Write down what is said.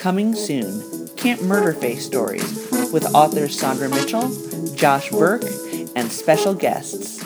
Coming soon, Camp Murderface Stories with authors Sandra Mitchell, Josh Burke, and special guests.